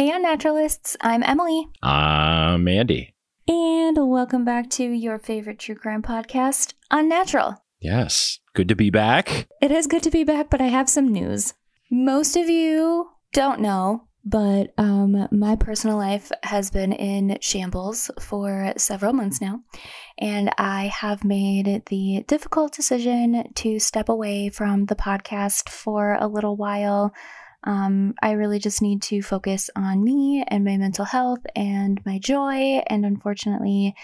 Hey, Unnaturalists, I'm Emily. I'm Andy. And welcome back to your favorite true crime podcast, Unnatural. Yes, good to be back. It is good to be back, but I have some news. Most of you don't know, but um, my personal life has been in shambles for several months now. And I have made the difficult decision to step away from the podcast for a little while um, I really just need to focus on me and my mental health and my joy. And unfortunately,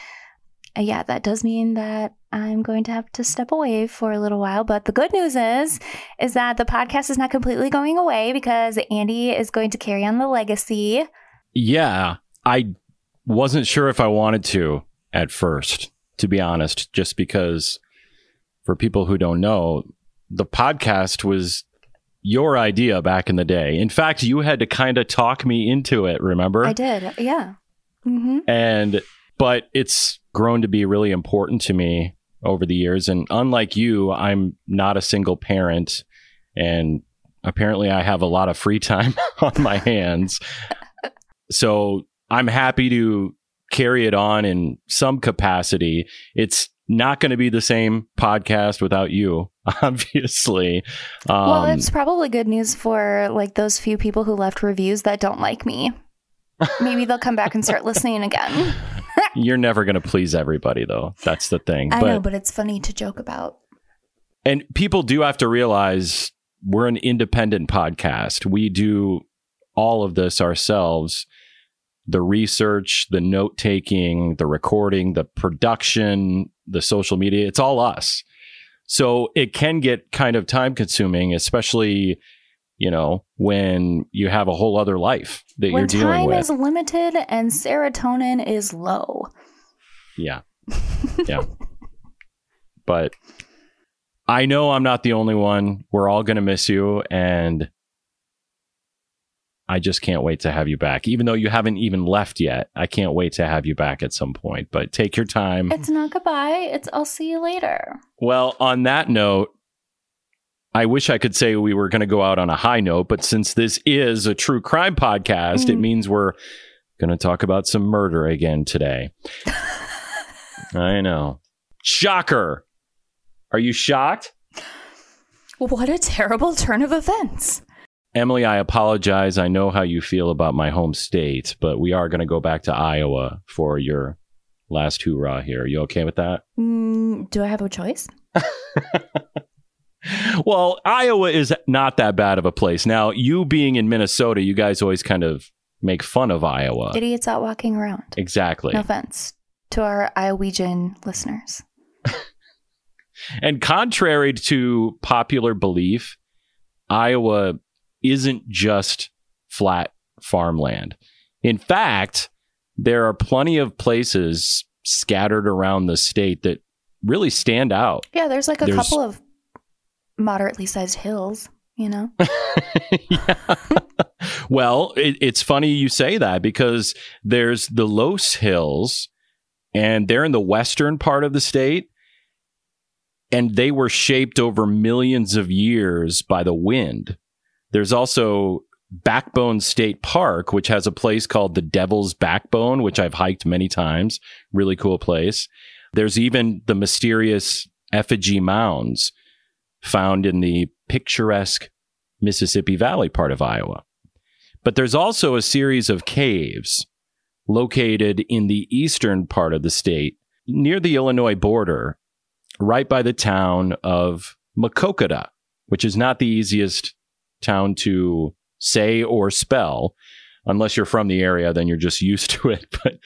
uh, yeah, that does mean that I'm going to have to step away for a little while. But the good news is, is that the podcast is not completely going away because Andy is going to carry on the legacy. Yeah, I wasn't sure if I wanted to at first, to be honest, just because for people who don't know, the podcast was your idea back in the day. In fact, you had to kind of talk me into it, remember? I did. Yeah. Mm-hmm. And, but it's grown to be really important to me over the years. And unlike you, I'm not a single parent. And apparently, I have a lot of free time on my hands. so I'm happy to carry it on in some capacity. It's not going to be the same podcast without you, obviously. Um, well, it's probably good news for like those few people who left reviews that don't like me. Maybe they'll come back and start listening again. You're never going to please everybody, though. That's the thing. I but, know, but it's funny to joke about. And people do have to realize we're an independent podcast. We do all of this ourselves the research, the note taking, the recording, the production, the social media. It's all us. So it can get kind of time consuming, especially, you know, when you have a whole other life that when you're dealing with. Time is limited and serotonin is low. Yeah. Yeah. but I know I'm not the only one. We're all going to miss you. And I just can't wait to have you back. Even though you haven't even left yet, I can't wait to have you back at some point. But take your time. It's not goodbye. It's I'll see you later. Well, on that note, I wish I could say we were going to go out on a high note, but since this is a true crime podcast, mm-hmm. it means we're going to talk about some murder again today. I know. Shocker. Are you shocked? What a terrible turn of events. Emily, I apologize. I know how you feel about my home state, but we are going to go back to Iowa for your last hoorah here. Are you okay with that? Mm, do I have a choice? well, Iowa is not that bad of a place. Now, you being in Minnesota, you guys always kind of make fun of Iowa. Idiots out walking around. Exactly. No offense to our Iowegian listeners. and contrary to popular belief, Iowa isn't just flat farmland. In fact, there are plenty of places scattered around the state that really stand out. Yeah, there's like a there's... couple of moderately sized hills, you know? well, it, it's funny you say that because there's the Loess Hills, and they're in the western part of the state. And they were shaped over millions of years by the wind. There's also Backbone State Park, which has a place called the Devil's Backbone, which I've hiked many times. Really cool place. There's even the mysterious effigy mounds found in the picturesque Mississippi Valley part of Iowa. But there's also a series of caves located in the eastern part of the state near the Illinois border, right by the town of Maquoketa, which is not the easiest town to say or spell. Unless you're from the area, then you're just used to it. But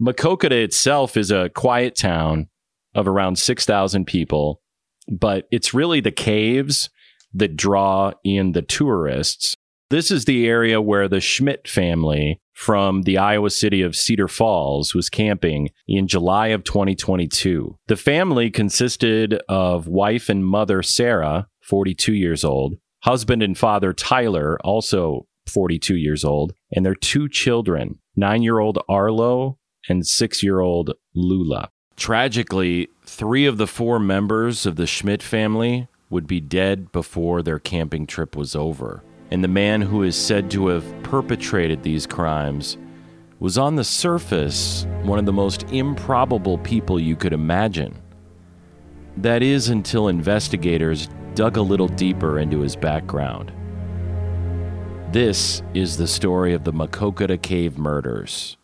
Maquoketa itself is a quiet town of around 6,000 people, but it's really the caves that draw in the tourists. This is the area where the Schmidt family from the Iowa city of Cedar Falls was camping in July of 2022. The family consisted of wife and mother Sarah, 42 years old, husband and father Tyler, also 42 years old, and their two children, nine year old Arlo and six year old Lula. Tragically, three of the four members of the Schmidt family would be dead before their camping trip was over. And the man who is said to have perpetrated these crimes was on the surface one of the most improbable people you could imagine. That is until investigators dug a little deeper into his background. This is the story of the Maquoketa Cave murders.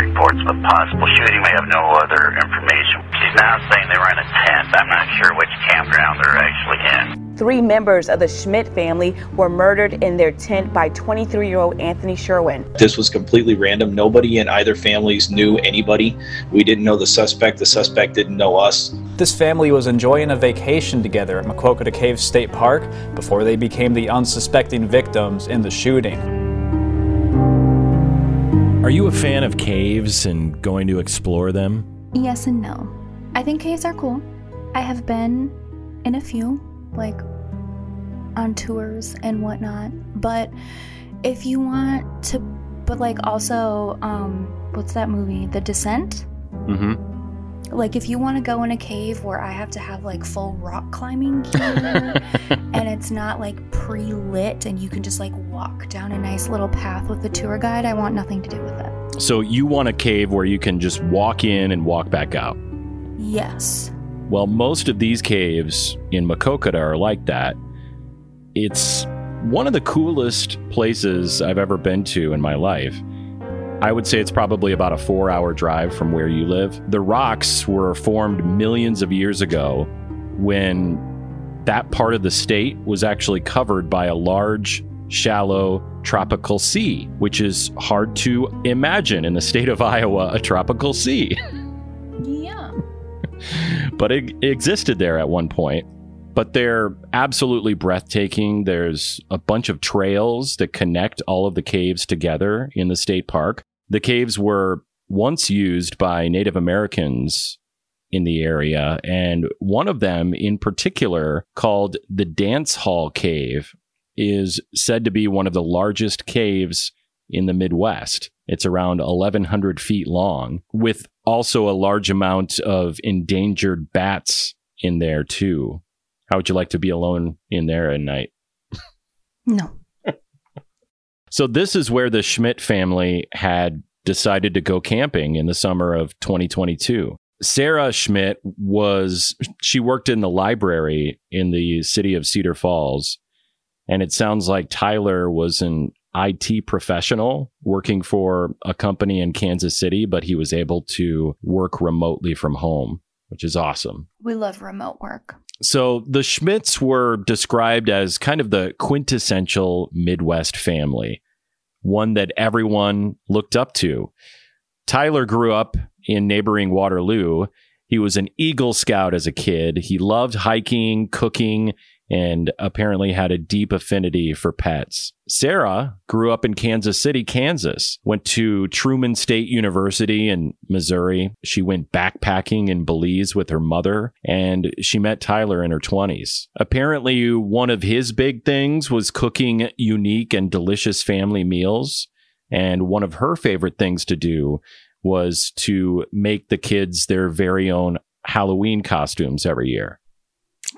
Reports of possible shooting. We have no other information. She's now saying they were in a tent. I'm not sure which campground they're actually in. Three members of the Schmidt family were murdered in their tent by 23 year old Anthony Sherwin. This was completely random. Nobody in either families knew anybody. We didn't know the suspect. The suspect didn't know us. This family was enjoying a vacation together at Maquoketa Cave State Park before they became the unsuspecting victims in the shooting. Are you a fan of caves and going to explore them? Yes and no. I think caves are cool. I have been in a few, like on tours and whatnot. But if you want to, but like also, um, what's that movie? The Descent? Mm-hmm. Like if you want to go in a cave where I have to have like full rock climbing gear and it's not like pre-lit and you can just like walk down a nice little path with the tour guide, I want nothing to do with it. So you want a cave where you can just walk in and walk back out? Yes. Well, most of these caves in Maquoketa are like that. It's one of the coolest places I've ever been to in my life. I would say it's probably about a four hour drive from where you live. The rocks were formed millions of years ago when that part of the state was actually covered by a large, shallow tropical sea, which is hard to imagine in the state of Iowa, a tropical sea. Yeah. But it existed there at one point. But they're absolutely breathtaking. There's a bunch of trails that connect all of the caves together in the state park. The caves were once used by Native Americans in the area, and one of them in particular, called the Dance Hall Cave, is said to be one of the largest caves in the Midwest. It's around 1,100 feet long, with also a large amount of endangered bats in there, too. How would you like to be alone in there at night? No. So, this is where the Schmidt family had decided to go camping in the summer of 2022. Sarah Schmidt was, she worked in the library in the city of Cedar Falls. And it sounds like Tyler was an IT professional working for a company in Kansas City, but he was able to work remotely from home, which is awesome. We love remote work. So the Schmidts were described as kind of the quintessential Midwest family, one that everyone looked up to. Tyler grew up in neighboring Waterloo. He was an Eagle Scout as a kid. He loved hiking, cooking, and apparently had a deep affinity for pets. Sarah grew up in Kansas City, Kansas, went to Truman State University in Missouri. She went backpacking in Belize with her mother, and she met Tyler in her 20s. Apparently, one of his big things was cooking unique and delicious family meals. And one of her favorite things to do was to make the kids their very own Halloween costumes every year.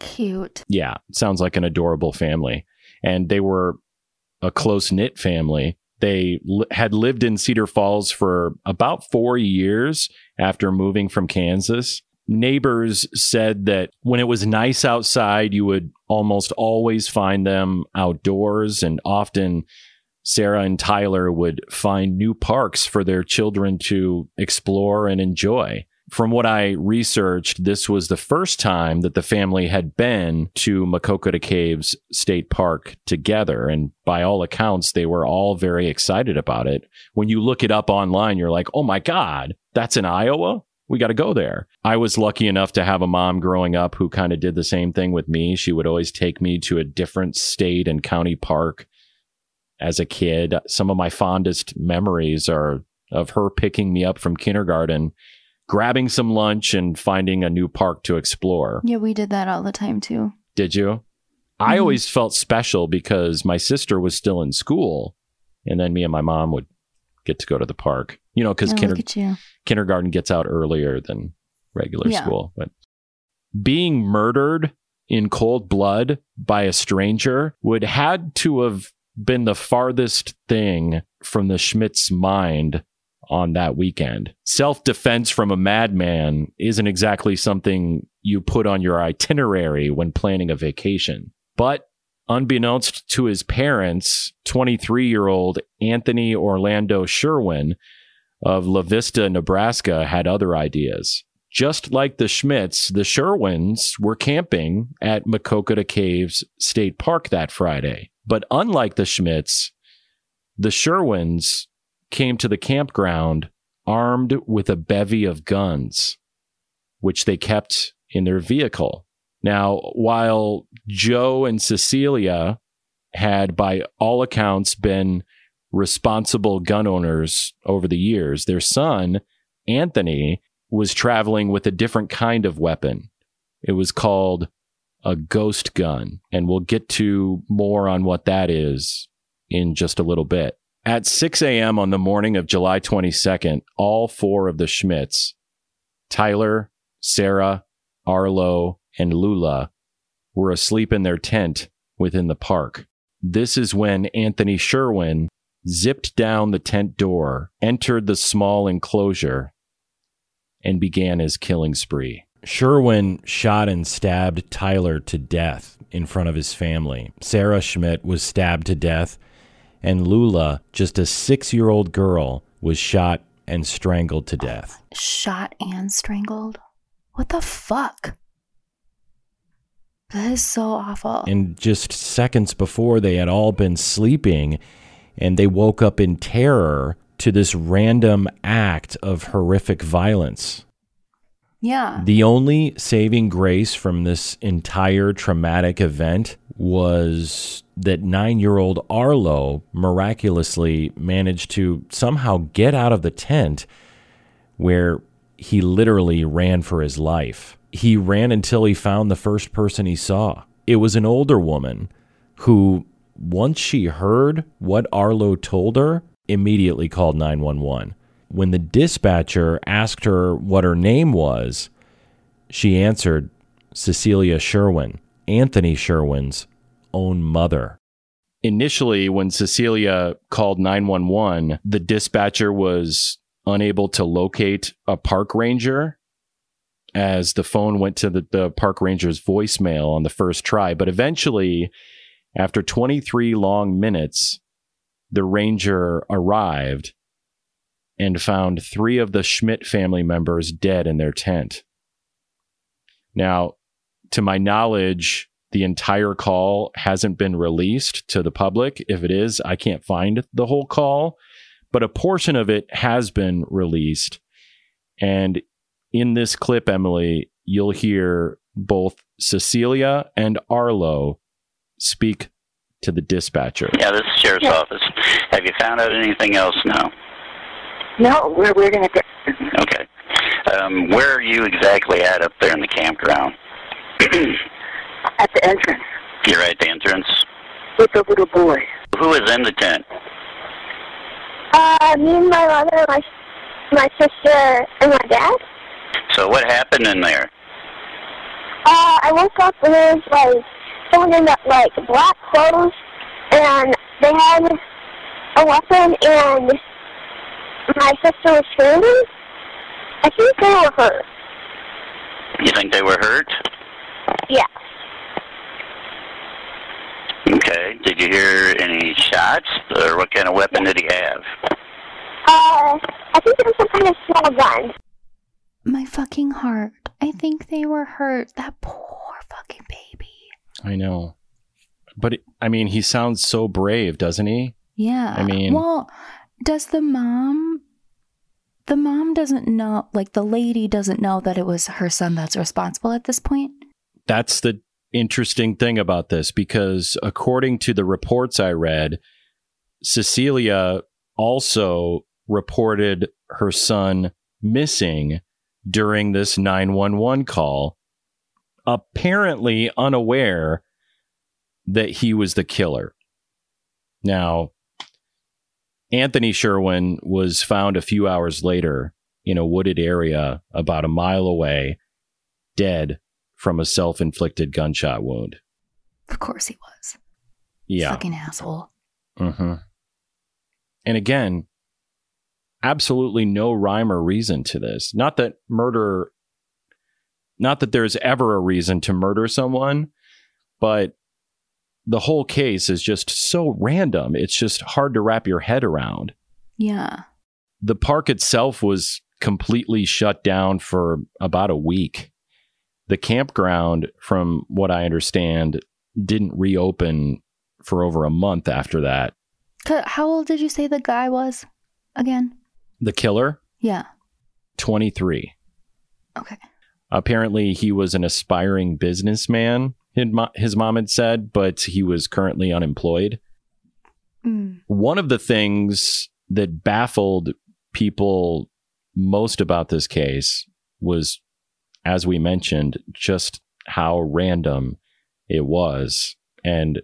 Cute. Yeah, sounds like an adorable family. And they were a close knit family. They had lived in Cedar Falls for about four years after moving from Kansas. Neighbors said that when it was nice outside, you would almost always find them outdoors, and often Sarah and Tyler would find new parks for their children to explore and enjoy from what I researched, this was the first time that the family had been to Maquoketa Caves State Park together. And by all accounts, they were all very excited about it. When you look it up online, you're like, oh my God, that's in Iowa? We got to go there. I was lucky enough to have a mom growing up who kind of did the same thing with me. She would always take me to a different state and county park as a kid. Some of my fondest memories are of her picking me up from kindergarten grabbing some lunch and finding a new park to explore. Yeah, we did that all the time too. Did you? I mm-hmm. always felt special because my sister was still in school, and then me and my mom would get to go to the park. You know, because Oh, kinder- look at you. kindergarten gets out earlier than regular Yeah. school. But being murdered in cold blood by a stranger would had to have been the farthest thing from the Schmidt's mind on that weekend. Self defense from a madman isn't exactly something you put on your itinerary when planning a vacation. But unbeknownst to his parents, 23 year old Anthony Orlando Sherwin of La Vista, Nebraska, had other ideas. Just like the Schmidts, the Sherwins were camping at Maquoketa Caves State Park that Friday. But unlike the Schmidts, the Sherwins came to the campground armed with a bevy of guns, which they kept in their vehicle. Now, while Joe and Cecilia had, by all accounts, been responsible gun owners over the years, their son, Anthony, was traveling with a different kind of weapon. It was called a ghost gun. And we'll get to more on what that is in just a little bit. At 6 a.m. on the morning of July 22nd, all four of the Schmidts, Tyler, Sarah, Arlo, and Lula, were asleep in their tent within the park. This is when Anthony Sherwin zipped down the tent door, entered the small enclosure, and began his killing spree. Sherwin shot and stabbed Tyler to death in front of his family. Sarah Schmidt was stabbed to death, and Lula, just a six year old girl, was shot and strangled to death. Shot and strangled? What the fuck? That is so awful. And just seconds before, they had all been sleeping and they woke up in terror to this random act of horrific violence. Yeah. The only saving grace from this entire traumatic event was that nine year old Arlo miraculously managed to somehow get out of the tent where he literally ran for his life. He ran until he found the first person he saw. It was an older woman who, once she heard what Arlo told her, immediately called 911. When the dispatcher asked her what her name was, she answered Cecilia Sherwin, Anthony Sherwin's own mother. Initially, when Cecilia called 911, the dispatcher was unable to locate a park ranger as the phone went to the, the park ranger's voicemail on the first try. But eventually, after 23 long minutes, the ranger arrived and found three of the Schmidt family members dead in their tent. Now, to my knowledge, the entire call hasn't been released to the public. If it is, I can't find the whole call, but a portion of it has been released. And in this clip, Emily, you'll hear both Cecilia and Arlo speak to the dispatcher. Yeah, this is Sheriff's Office. Have you found out anything else now? No, we're, we're going to Okay. Um, where are you exactly at up there in the campground? at the entrance You're at the entrance. with the little boy. Who is in the tent? Uh, me and my mother, my my sister, and my dad. So what happened in there? Uh, I woke up and there was like someone in that like black clothes, and they had a weapon, and my sister was screaming. I think they were hurt. You think they were hurt? Yeah. Okay. Did you hear any shots, or what kind of weapon did he have? Uh, I think it was some kind of small gun. My fucking heart. I think they were hurt. That poor fucking baby. I know. But it, I mean, he sounds so brave, doesn't he? Yeah. I mean- well, does the mom. The mom doesn't know, like the lady doesn't know that it was her son that's responsible at this point. That's the interesting thing about this because according to the reports I read, Cecilia also reported her son missing during this 911 call, apparently unaware that he was the killer. Now, Anthony Sherwin was found a few hours later in a wooded area about a mile away, dead from a self inflicted gunshot wound. Of course he was. Yeah. Fucking asshole. Mm-hmm. And again, absolutely no rhyme or reason to this. Not that murder, not that there's ever a reason to murder someone, but the whole case is just so random. It's just hard to wrap your head around. Yeah. The park itself was completely shut down for about a week. The campground, from what I understand, didn't reopen for over a month after that. How old did you say the guy was again? The killer, Yeah. 23. Okay. Apparently, he was an aspiring businessman, his mom had said, but he was currently unemployed. Mm. One of the things that baffled people most about this case was, as we mentioned, just how random it was. And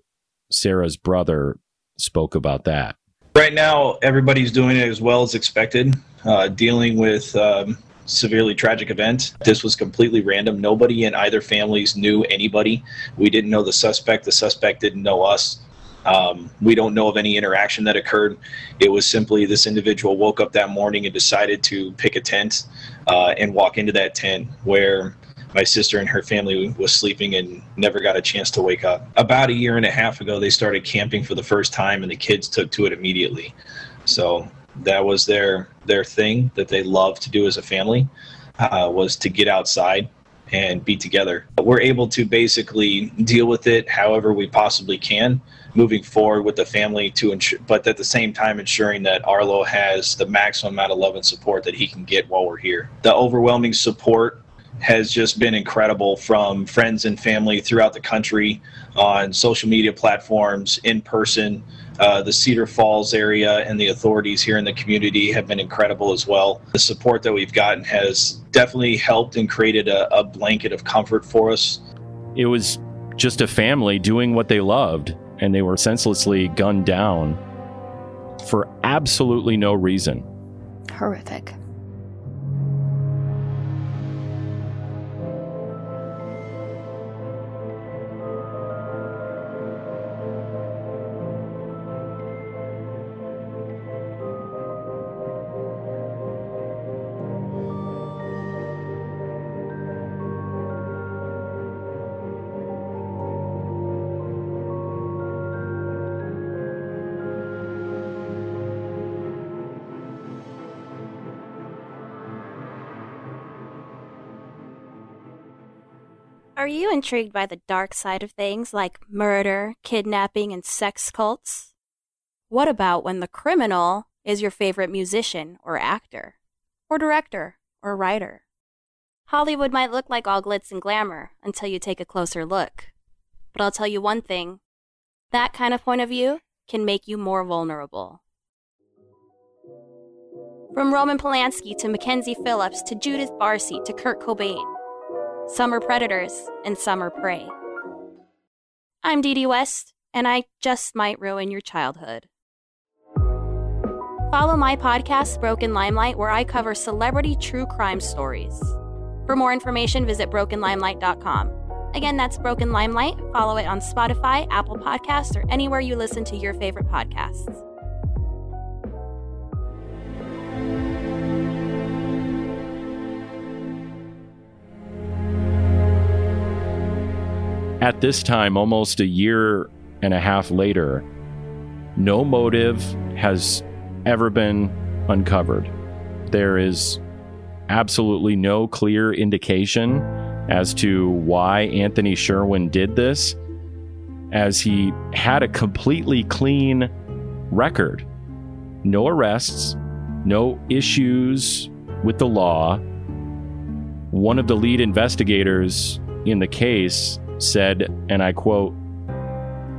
Sarah's brother spoke about that. Right now, everybody's doing it as well as expected, uh, dealing with um, severely tragic event. This was completely random. Nobody in either families knew anybody. We didn't know the suspect. The suspect didn't know us. Um, we don't know of any interaction that occurred. It was simply this individual woke up that morning and decided to pick a tent uh, and walk into that tent where my sister and her family was sleeping and never got a chance to wake up. About a year and a half ago, they started camping for the first time, and the kids took to it immediately. So that was their their thing that they loved to do as a family uh, was to get outside and be together. We're able to basically deal with it however we possibly can moving forward with the family to ensure but at the same time ensuring that Arlo has the maximum amount of love and support that he can get while we're here. The overwhelming support has just been incredible from friends and family throughout the country on social media platforms, in person. Uh, the Cedar Falls area and the authorities here in the community have been incredible as well. The support that we've gotten has definitely helped and created a, a blanket of comfort for us. It was just a family doing what they loved, and they were senselessly gunned down for absolutely no reason. Horrific. Are you intrigued by the dark side of things like murder, kidnapping, and sex cults? What about when the criminal is your favorite musician or actor, or director or writer? Hollywood might look like all glitz and glamour until you take a closer look. But I'll tell you one thing that kind of point of view can make you more vulnerable. From Roman Polanski to Mackenzie Phillips to Judith Barsi to Kurt Cobain. Some are predators and some are prey. I'm Dee Dee West, and I just might ruin your childhood. Follow my podcast, Broken Limelight, where I cover celebrity true crime stories. For more information, visit brokenlimelight.com. Again, that's Broken Limelight. Follow it on Spotify, Apple Podcasts, or anywhere you listen to your favorite podcasts. At this time, almost a year and a half later, no motive has ever been uncovered. There is absolutely no clear indication as to why Anthony Sherwin did this, as he had a completely clean record. No arrests, no issues with the law. One of the lead investigators in the case said, and I quote,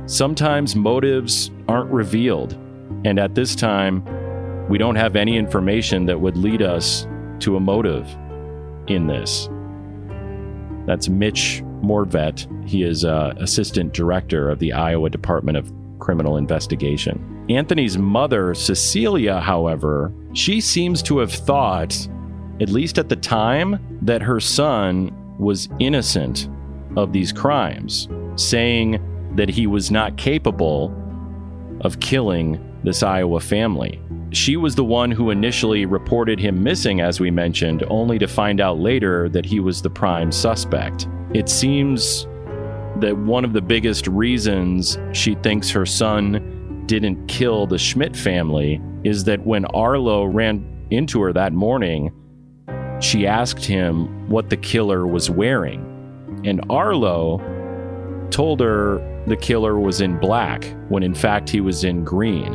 Sometimes motives aren't revealed, and at this time, we don't have any information that would lead us to a motive in this. That's Mitch Mortvedt. He is uh, assistant director of the Iowa Department of Criminal Investigation. Anthony's mother, Cecilia, however, she seems to have thought, at least at the time, that her son was innocent of these crimes, saying that he was not capable of killing this Iowa family. She was the one who initially reported him missing, as we mentioned, only to find out later that he was the prime suspect. It seems that one of the biggest reasons she thinks her son didn't kill the Schmidt family is that when Arlo ran into her that morning, she asked him what the killer was wearing. And Arlo told her the killer was in black when in fact he was in green,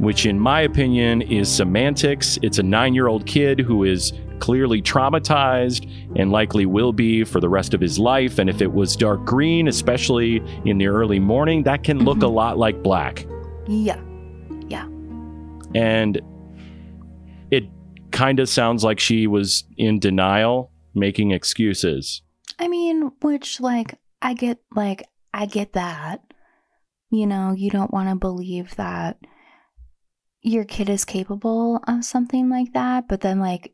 which, in my opinion, is semantics. It's a nine year old kid who is clearly traumatized and likely will be for the rest of his life. And if it was dark green, especially in the early morning, that can look a mm-hmm. lot like black. Yeah. Yeah. And it kind of sounds like she was in denial, making excuses. I mean, which, like, I get, like, I get that. You know, you don't want to believe that your kid is capable of something like that, but then, like,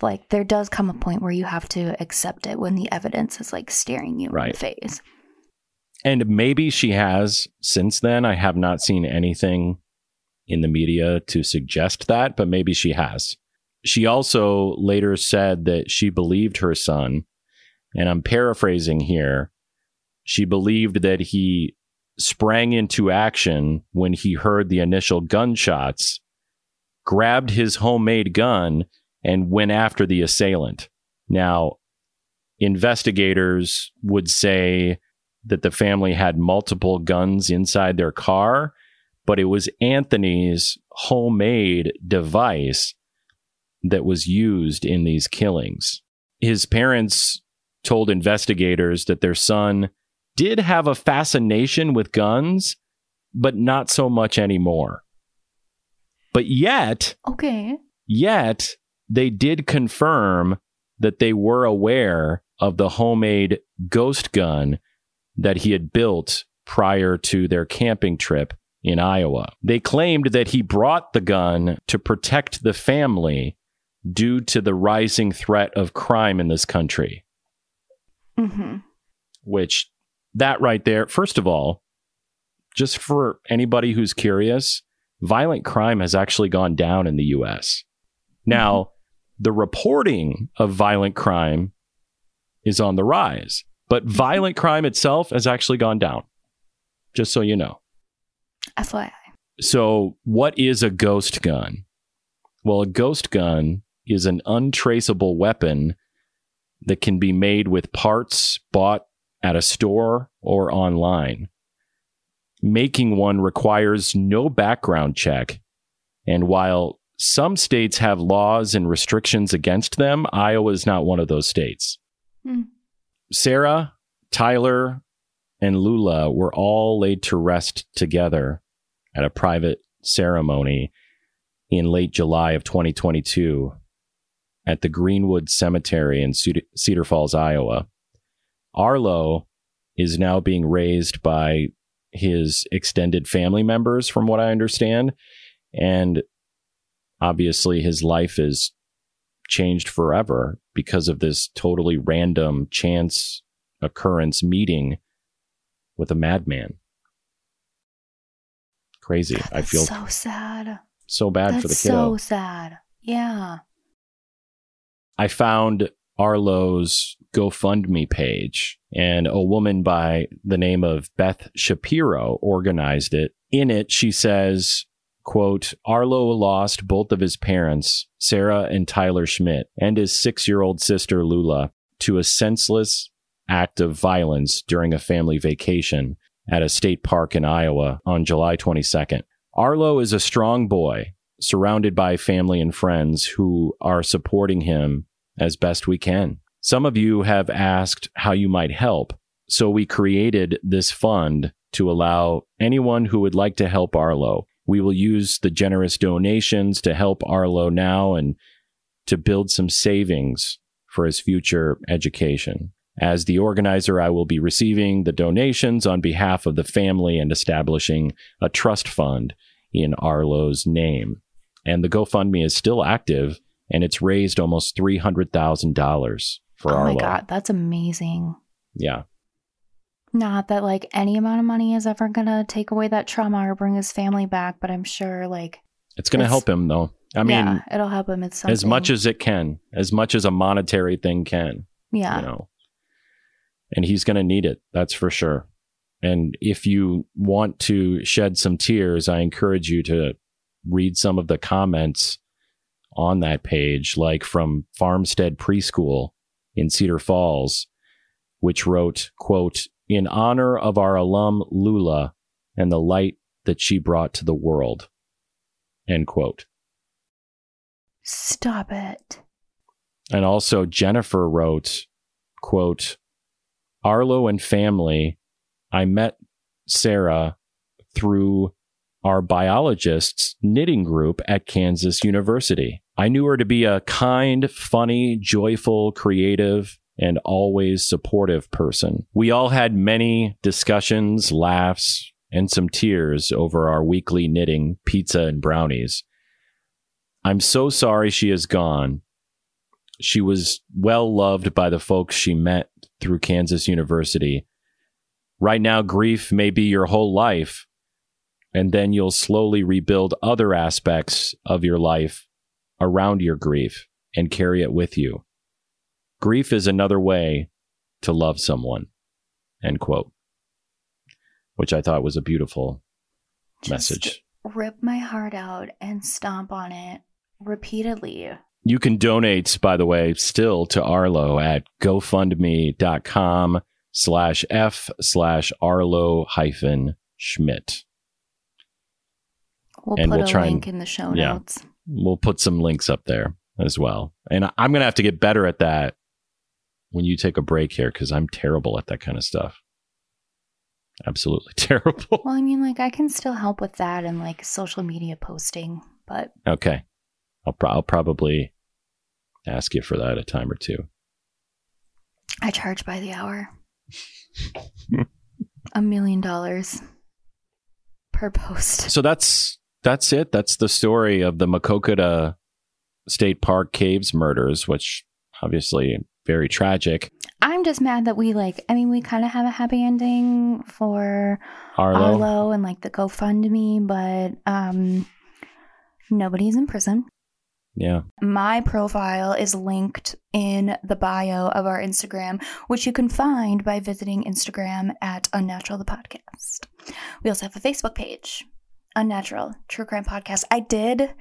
like there does come a point where you have to accept it when the evidence is like staring you in the face. And maybe she has since then. I have not seen anything in the media to suggest that, but maybe she has. She also later said that she believed her son, and I'm paraphrasing here. She believed that he sprang into action when he heard the initial gunshots, grabbed his homemade gun, and went after the assailant. Now, investigators would say that the family had multiple guns inside their car, but it was Anthony's homemade device that was used in these killings. His parents told investigators that their son did have a fascination with guns, but not so much anymore. But yet, Okay. Yet, they did confirm that they were aware of the homemade ghost gun that he had built prior to their camping trip in Iowa. They claimed that he brought the gun to protect the family due to the rising threat of crime in this country, Mm-hmm. which that right there, first of all, just for anybody who's curious, violent crime has actually gone down in the US. Now, the reporting of violent crime is on the rise, but violent crime itself has actually gone down. Just so you know. FYI. So, what is a ghost gun? Well, a ghost gun is an untraceable weapon that can be made with parts bought at a store or online. Making one requires no background check. And while some states have laws and restrictions against them, Iowa is not one of those states. Hmm. Sarah, Tyler, and Lula were all laid to rest together at a private ceremony in late July of 2022 at the Greenwood Cemetery in Cedar Falls, Iowa. Arlo is now being raised by his extended family members, from what I understand. And obviously, his life is changed forever because of this totally random chance occurrence meeting with a madman. Crazy. I feel so sad. so bad That's for the kiddo. so sad. Yeah. I found Arlo's GoFundMe page, and a woman by the name of Beth Shapiro organized it. In it, she says, quote, Arlo lost both of his parents, Sarah and Tyler Schmidt, and his six year old sister, Lula, to a senseless act of violence during a family vacation at a state park in Iowa on July 22nd. Arlo is a strong boy, surrounded by family and friends who are supporting him as best we can. Some of you have asked how you might help, so we created this fund to allow anyone who would like to help Arlo. We will use the generous donations to help Arlo now and to build some savings for his future education. As the organizer, I will be receiving the donations on behalf of the family and establishing a trust fund in Arlo's name. And the GoFundMe is still active and it's raised almost $300,000 for oh Arlo. my god, that's amazing. Yeah. Not that like any amount of money is ever gonna take away that trauma or bring his family back, but I'm sure like It's going to It's- help him, though. I mean, yeah, it'll help him. It's something. as much as it can, as much as a monetary thing can. yeah, you know and he's going to need it that's for sure and if you want to shed some tears i encourage you to read some of the comments on that page like from farmstead preschool in cedar falls which wrote quote in honor of our alum lula and the light that she brought to the world end quote stop it. And also Jennifer wrote, quote, Arlo and family, I met Sarah through our biologist's knitting group at Kansas University. I knew her to be a kind, funny, joyful, creative, and always supportive person. We all had many discussions, laughs, and some tears over our weekly knitting, pizza, and brownies. I'm so sorry she is gone. She was well loved by the folks she met through Kansas University. Right now, grief may be your whole life, and then you'll slowly rebuild other aspects of your life around your grief and carry it with you. Grief is another way to love someone. End quote. Which I thought was a beautiful Just message. Rip my heart out and stomp on it repeatedly. You can donate, by the way, still to Arlo at gofundme.com slash F slash Arlo hyphen Schmidt. We'll And put we'll a try and- link in the show yeah. notes. We'll put some links up there as well. And I'm going to have to get better at that when you take a break here because I'm terrible at that kind of stuff. Absolutely terrible. Well, I mean, like I can still help with that and like social media posting, but Okay. I'll, pro- I'll probably ask you for that a time or two. I charge by the hour. a million dollars per post. So that's that's it. That's the story of the Maquoketa State Park Caves murders, which obviously very tragic. I'm just mad that we like. I mean, we kind of have a happy ending for Arlo, Arlo and like the GoFundMe, but um, nobody's in prison. yeah, My profile is linked in the bio of our Instagram, which you can find by visiting Instagram at Unnatural the Podcast. We also have a Facebook page, Unnatural True Crime Podcast. I did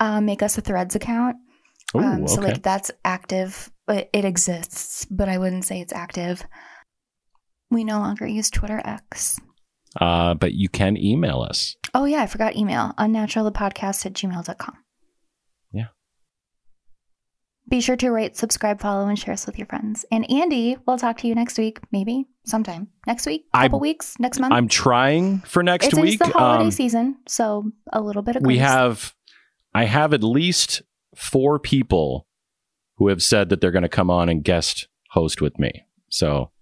uh, make us a Threads account. Ooh, um, so okay. like that's active. It, it exists, but I wouldn't say it's active. We no longer use Twitter X. uh, but you can email us. Oh yeah, I forgot email. Unnaturalthepodcast at gmail.com. Be sure to rate, subscribe, follow, and share us with your friends. And Andy, we'll talk to you next week, maybe sometime next week, I- couple weeks, next month. I'm trying for next it's, week. it's the holiday Um, season, so a little bit of we grace. have, I have at least four people who have said that they're going to come on and guest host with me. So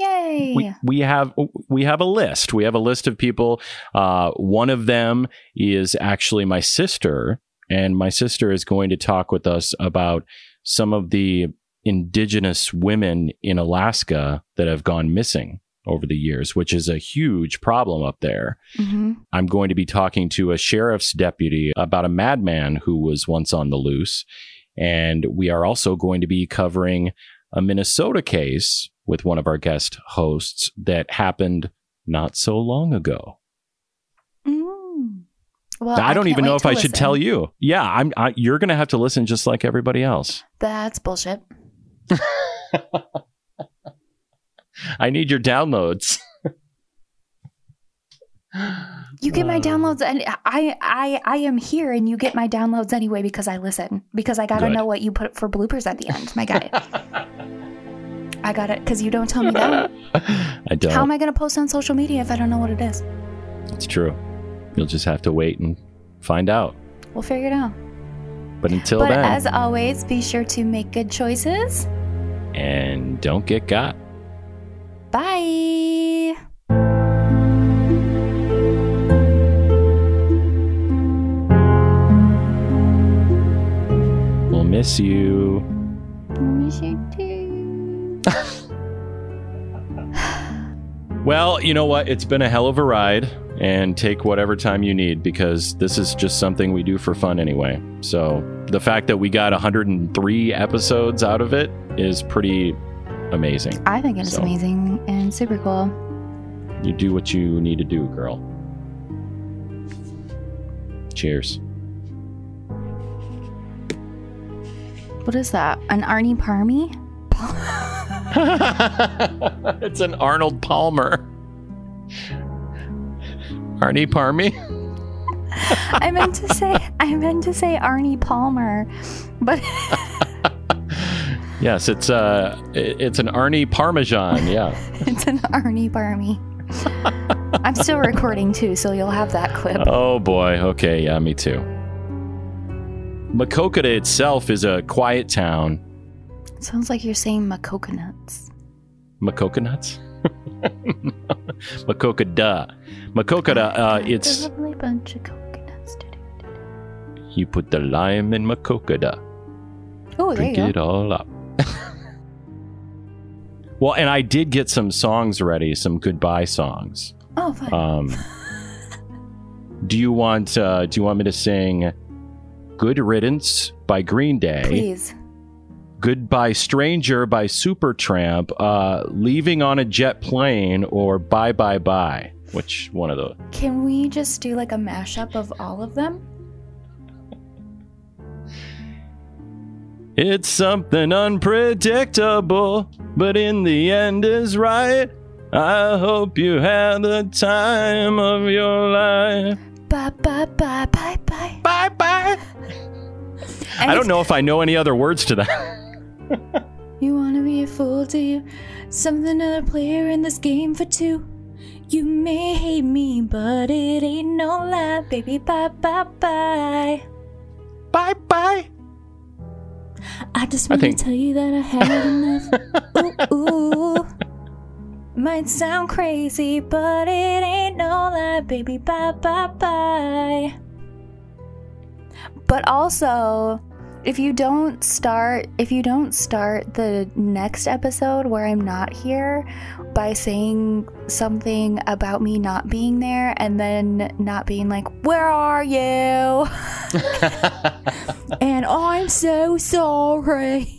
Yay! we, we have we have a list. We have a list of people. Uh, one of them is actually my sister, and my sister is going to talk with us about some of the indigenous women in Alaska that have gone missing over the years, which is a huge problem up there. hmm I'm going to be talking to a sheriff's deputy about a madman who was once on the loose. And we are also going to be covering a Minnesota case with one of our guest hosts that happened not so long ago. Well, I don't can't even know if to I should tell you. Yeah, I'm. I, you're going to have to listen just like everybody else. That's bullshit. I need your downloads. You get my Uh. downloads, and I, I, I am here, and you get my downloads anyway because I listen. Because I gotta Good. know what you put for bloopers at the end, my guy. I got it because you don't tell me that. I don't. How am I gonna post on social media if I don't know what it is? it's true. You'll just have to wait and find out. We'll figure it out. But until but then, as always, be sure to make good choices. and don't get got. Bye. We'll miss you. Miss you too. Well, you know what? It's been a hell of a ride, and take whatever time you need because this is just something we do for fun anyway. So the fact that we got 103 episodes out of it is pretty amazing. I think it's So- amazing and super cool. You do what you need to do, girl. Cheers. What is that? An Arnie Parmy? it's an Arnold Palmer. Arnie Parmy? I meant to say I meant to say Arnie Palmer, but Yes, it's uh it's an Arnie Parmesan, yeah. it's an Arnie Parmy. I'm still recording too, so you'll have that clip. Oh boy. Okay, yeah, me too. Maquoketa itself is a quiet town. Sounds like you're saying my coconuts. Makokonuts? Maquoketa. Maquoketa, uh, it's Lovely bunch of coconuts. you put the lime in Maquoketa. Oh, there you Drink go. it all up. well, and I did get some songs ready, some goodbye songs. Oh, fine. Um, do you want uh, Do you want me to sing "Good Riddance" by Green Day, Please. "Goodbye Stranger" by Supertramp, uh, "Leaving on a Jet Plane," or "Bye Bye Bye"? Which one of those? Can we just do like a mashup of all of them? It's something unpredictable, but in the end is right. I hope you had the time of your life. Bye bye bye bye bye. Bye bye. I don't know if I know any other words to that. You wanna be a fool, do you? Something other player in this game for two. You may hate me, but it ain't no lie, baby. Bye bye bye. bye bye. I just I want to think- tell you that I had enough. ooh, ooh. Might sound crazy, but it ain't no lie, baby. Bye bye bye. But also, if you don't start, if you don't start the next episode where I'm not here by saying something about me not being there and then not being like, "Where are you?" and oh, I'm so sorry.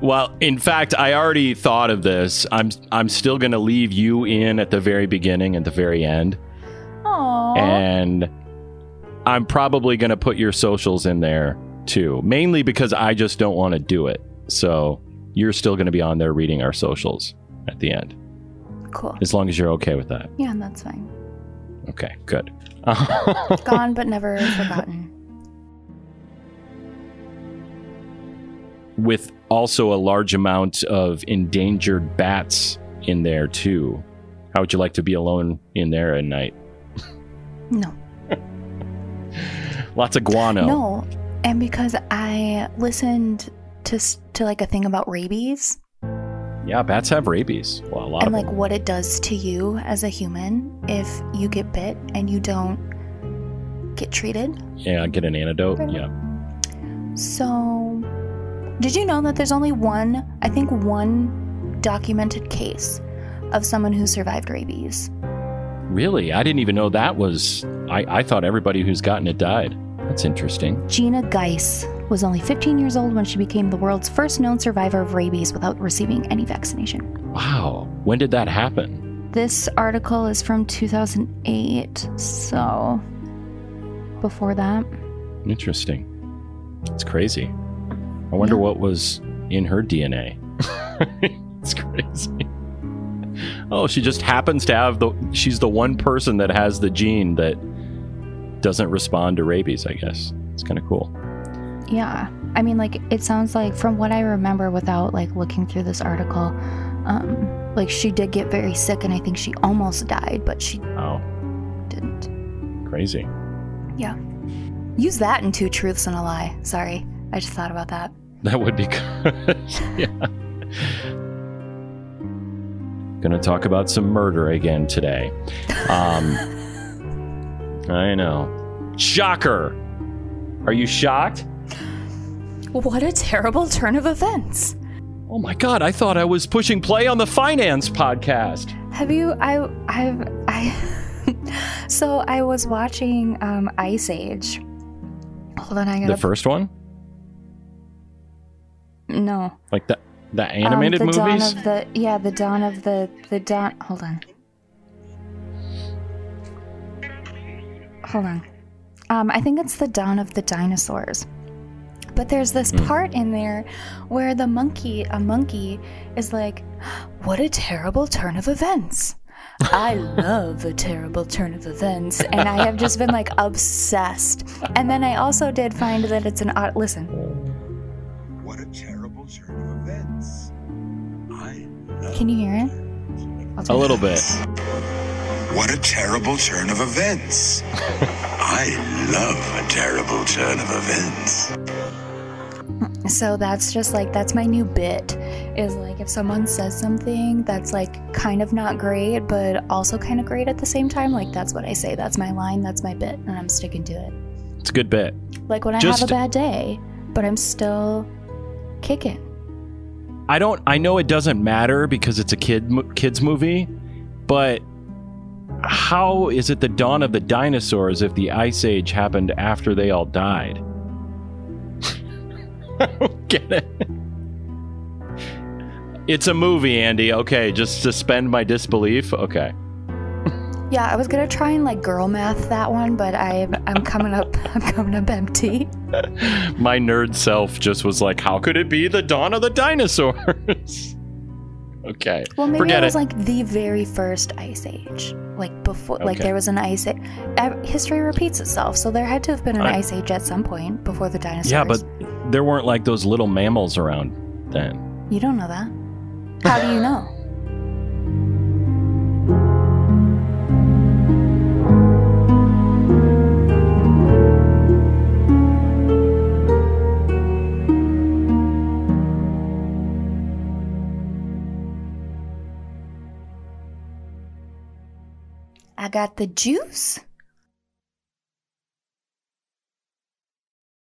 Well, in fact, I already thought of this. I'm I'm still going to leave you in at the very beginning and the very end. Aww. and I'm probably going to put your socials in there too, mainly because I just don't want to do it. So you're still going to be on there reading our socials at the end, cool. as long as you're okay with that. Yeah, that's fine. Okay, good. Gone but never forgotten. with also a large amount of endangered bats in there too. How would you like to be alone in there at night? No. Lots of guano. No. And because I listened to to like a thing about rabies Yeah, bats have rabies. Well, a lot and of like what it does to you as a human if you get bit and you don't get treated. Yeah, get an antidote. Yeah. So, did you know that there's only one, I think one documented case of someone who survived rabies? Really? I didn't even know that was. I, I thought everybody who's gotten it died. That's interesting. Jeanna Giese was only 15 years old when she became the world's first known survivor of rabies without receiving any vaccination. Wow. When did that happen? This article is from 2008, so before that. Interesting. It's crazy. I wonder Yeah. what was in her DNA. it's crazy. Oh, she just happens to have the. She's the one person that has the gene that doesn't respond to rabies, I guess. It's kind of cool. Yeah. I mean, like, it sounds like, from what I remember without, like, looking through this article, um, like, she did get very sick and I think she almost died, but she Wow. didn't. Crazy. Yeah. Use that in Two Truths and a Lie. Sorry. I just thought about that. That would be good. yeah. Gonna talk about some murder again today. Um, I know. Shocker! Are you shocked? What a terrible turn of events. Oh my god, I thought I was pushing play on the finance podcast. Have you? I I've I. so I was watching um, Ice Age. Hold on, I gotta. The first one? No. Like the the animated um, the movies? Dawn of the yeah, the dawn of the the dawn. Hold on. Hold on. Um, I think it's the dawn of the dinosaurs. But there's this Hmm. part in there where the monkey, a monkey, is like, "What a terrible turn of events." I love a terrible turn of events, and I have just been like obsessed. And then I also did find that it's an odd. Listen, What a terrible turn of events. I love can you hear it? A little bit. What a terrible turn of events. I love a terrible turn of events. So that's just like that's my new bit is like if someone says something that's like kind of not great but also kind of great at the same time like that's what I say that's my line that's my bit and I'm sticking to it. It's a good bit. Like when I Just- have a bad day but I'm still kicking. I don't. I know it doesn't matter because it's a kid kids movie, but how is it the dawn of the dinosaurs if the ice age happened after they all died? I don't get it. It's a movie, Andy. Okay, just suspend my disbelief. Okay. Yeah, I was gonna try and like girl math that one, but I'm I'm coming up I'm coming up empty. My nerd self just was like, how could it be the dawn of the dinosaurs? Okay. Well, maybe Forget it was it. like the very first ice age, like before, like there was an ice age. History repeats itself, so there had to have been an I- ice age at some point before the dinosaurs. yeah, but there weren't like those little mammals around then. you don't know that. How do you know? I got the juice.